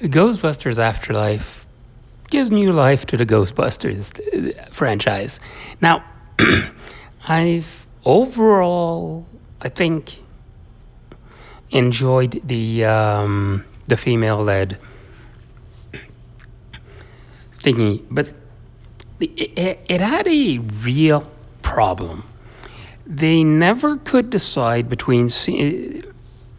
Ghostbusters Afterlife gives new life to the Ghostbusters franchise. Now, I've overall, I think, enjoyed the um, the female-led thingy, but it, it had a real problem. They never could decide between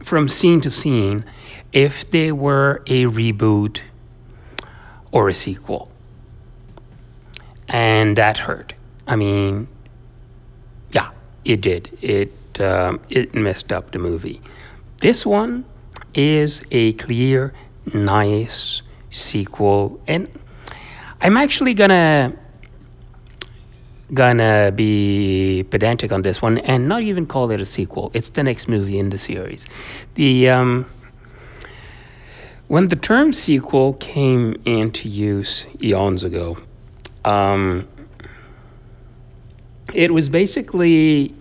from scene to scene if they were a reboot or a sequel. And that hurt. I mean, yeah, it did. It um, it messed up the movie. This one is a clear, nice sequel, and I'm actually gonna gonna be pedantic on this one and not even call it a sequel. It's the next movie in the series. The um, when the term sequel came into use eons ago, um, it was basically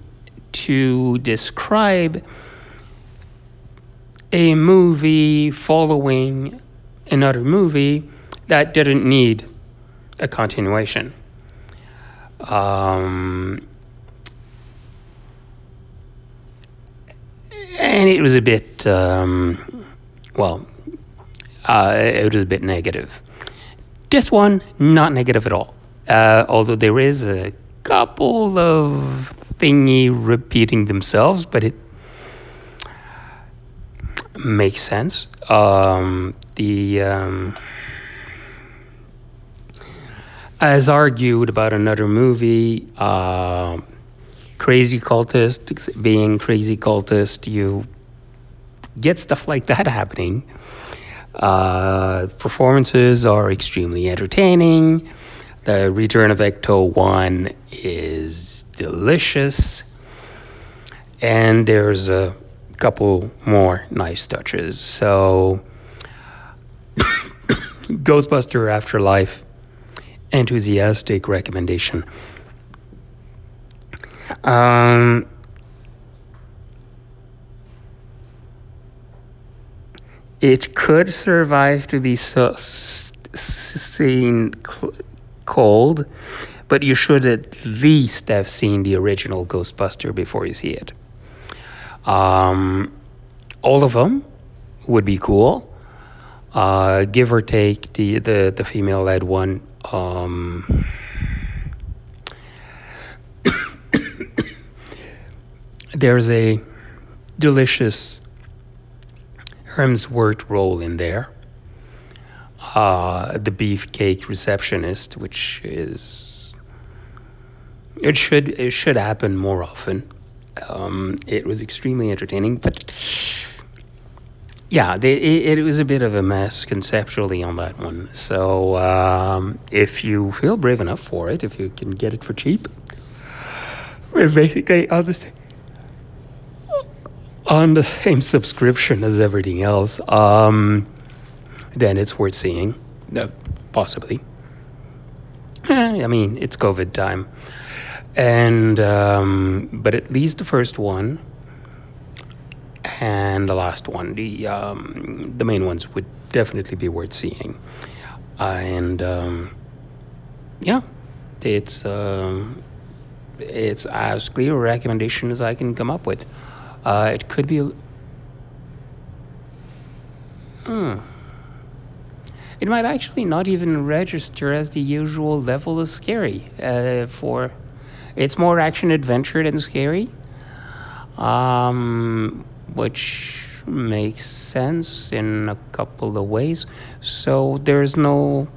to describe a movie following another movie that didn't need a continuation. Um, and it was a bit, um, well, uh, it was a bit negative. This one, not negative at all. Uh, although there is a couple of thingy repeating themselves, but it makes sense. Um, the um, as argued about another movie, uh, Crazy Cultist being Crazy Cultist, you get stuff like that happening. Uh, performances are extremely entertaining. The Return of Ecto 1 is delicious. And there's a couple more nice touches. So, Ghostbuster Afterlife enthusiastic recommendation. Um, it could survive to be so, seen cold, but you should at least have seen the original Ghostbuster before you see it. Um, all of them would be cool. Uh, give or take the, the, the female led one um, there's a delicious Hemsworth role in there. Uh, the beefcake receptionist, which is it should it should happen more often. Um, it was extremely entertaining, but yeah, they, it, it, was a bit of a mess conceptually on that one. So um, if you feel brave enough for it, if you can get it for cheap, we're basically on the, on the same subscription as everything else, um, then it's worth seeing, uh, possibly. Eh, I mean, it's COVID time, and um, but at least the first one and the last one, the um, the main ones would definitely be worth seeing. Uh, and um, yeah, it's uh, it's as clear a recommendation as I can come up with. Uh, it could be. Hmm. It might actually not even register as the usual level of scary. Uh, for it's more action adventure than scary. Um, which makes sense in a couple of ways. So there's no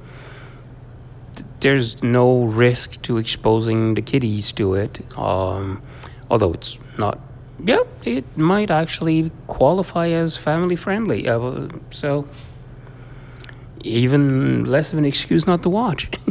there's no risk to exposing the kiddies to it. Um, although it's not. Yeah, it might actually qualify as family friendly. Uh, so even less of an excuse not to watch.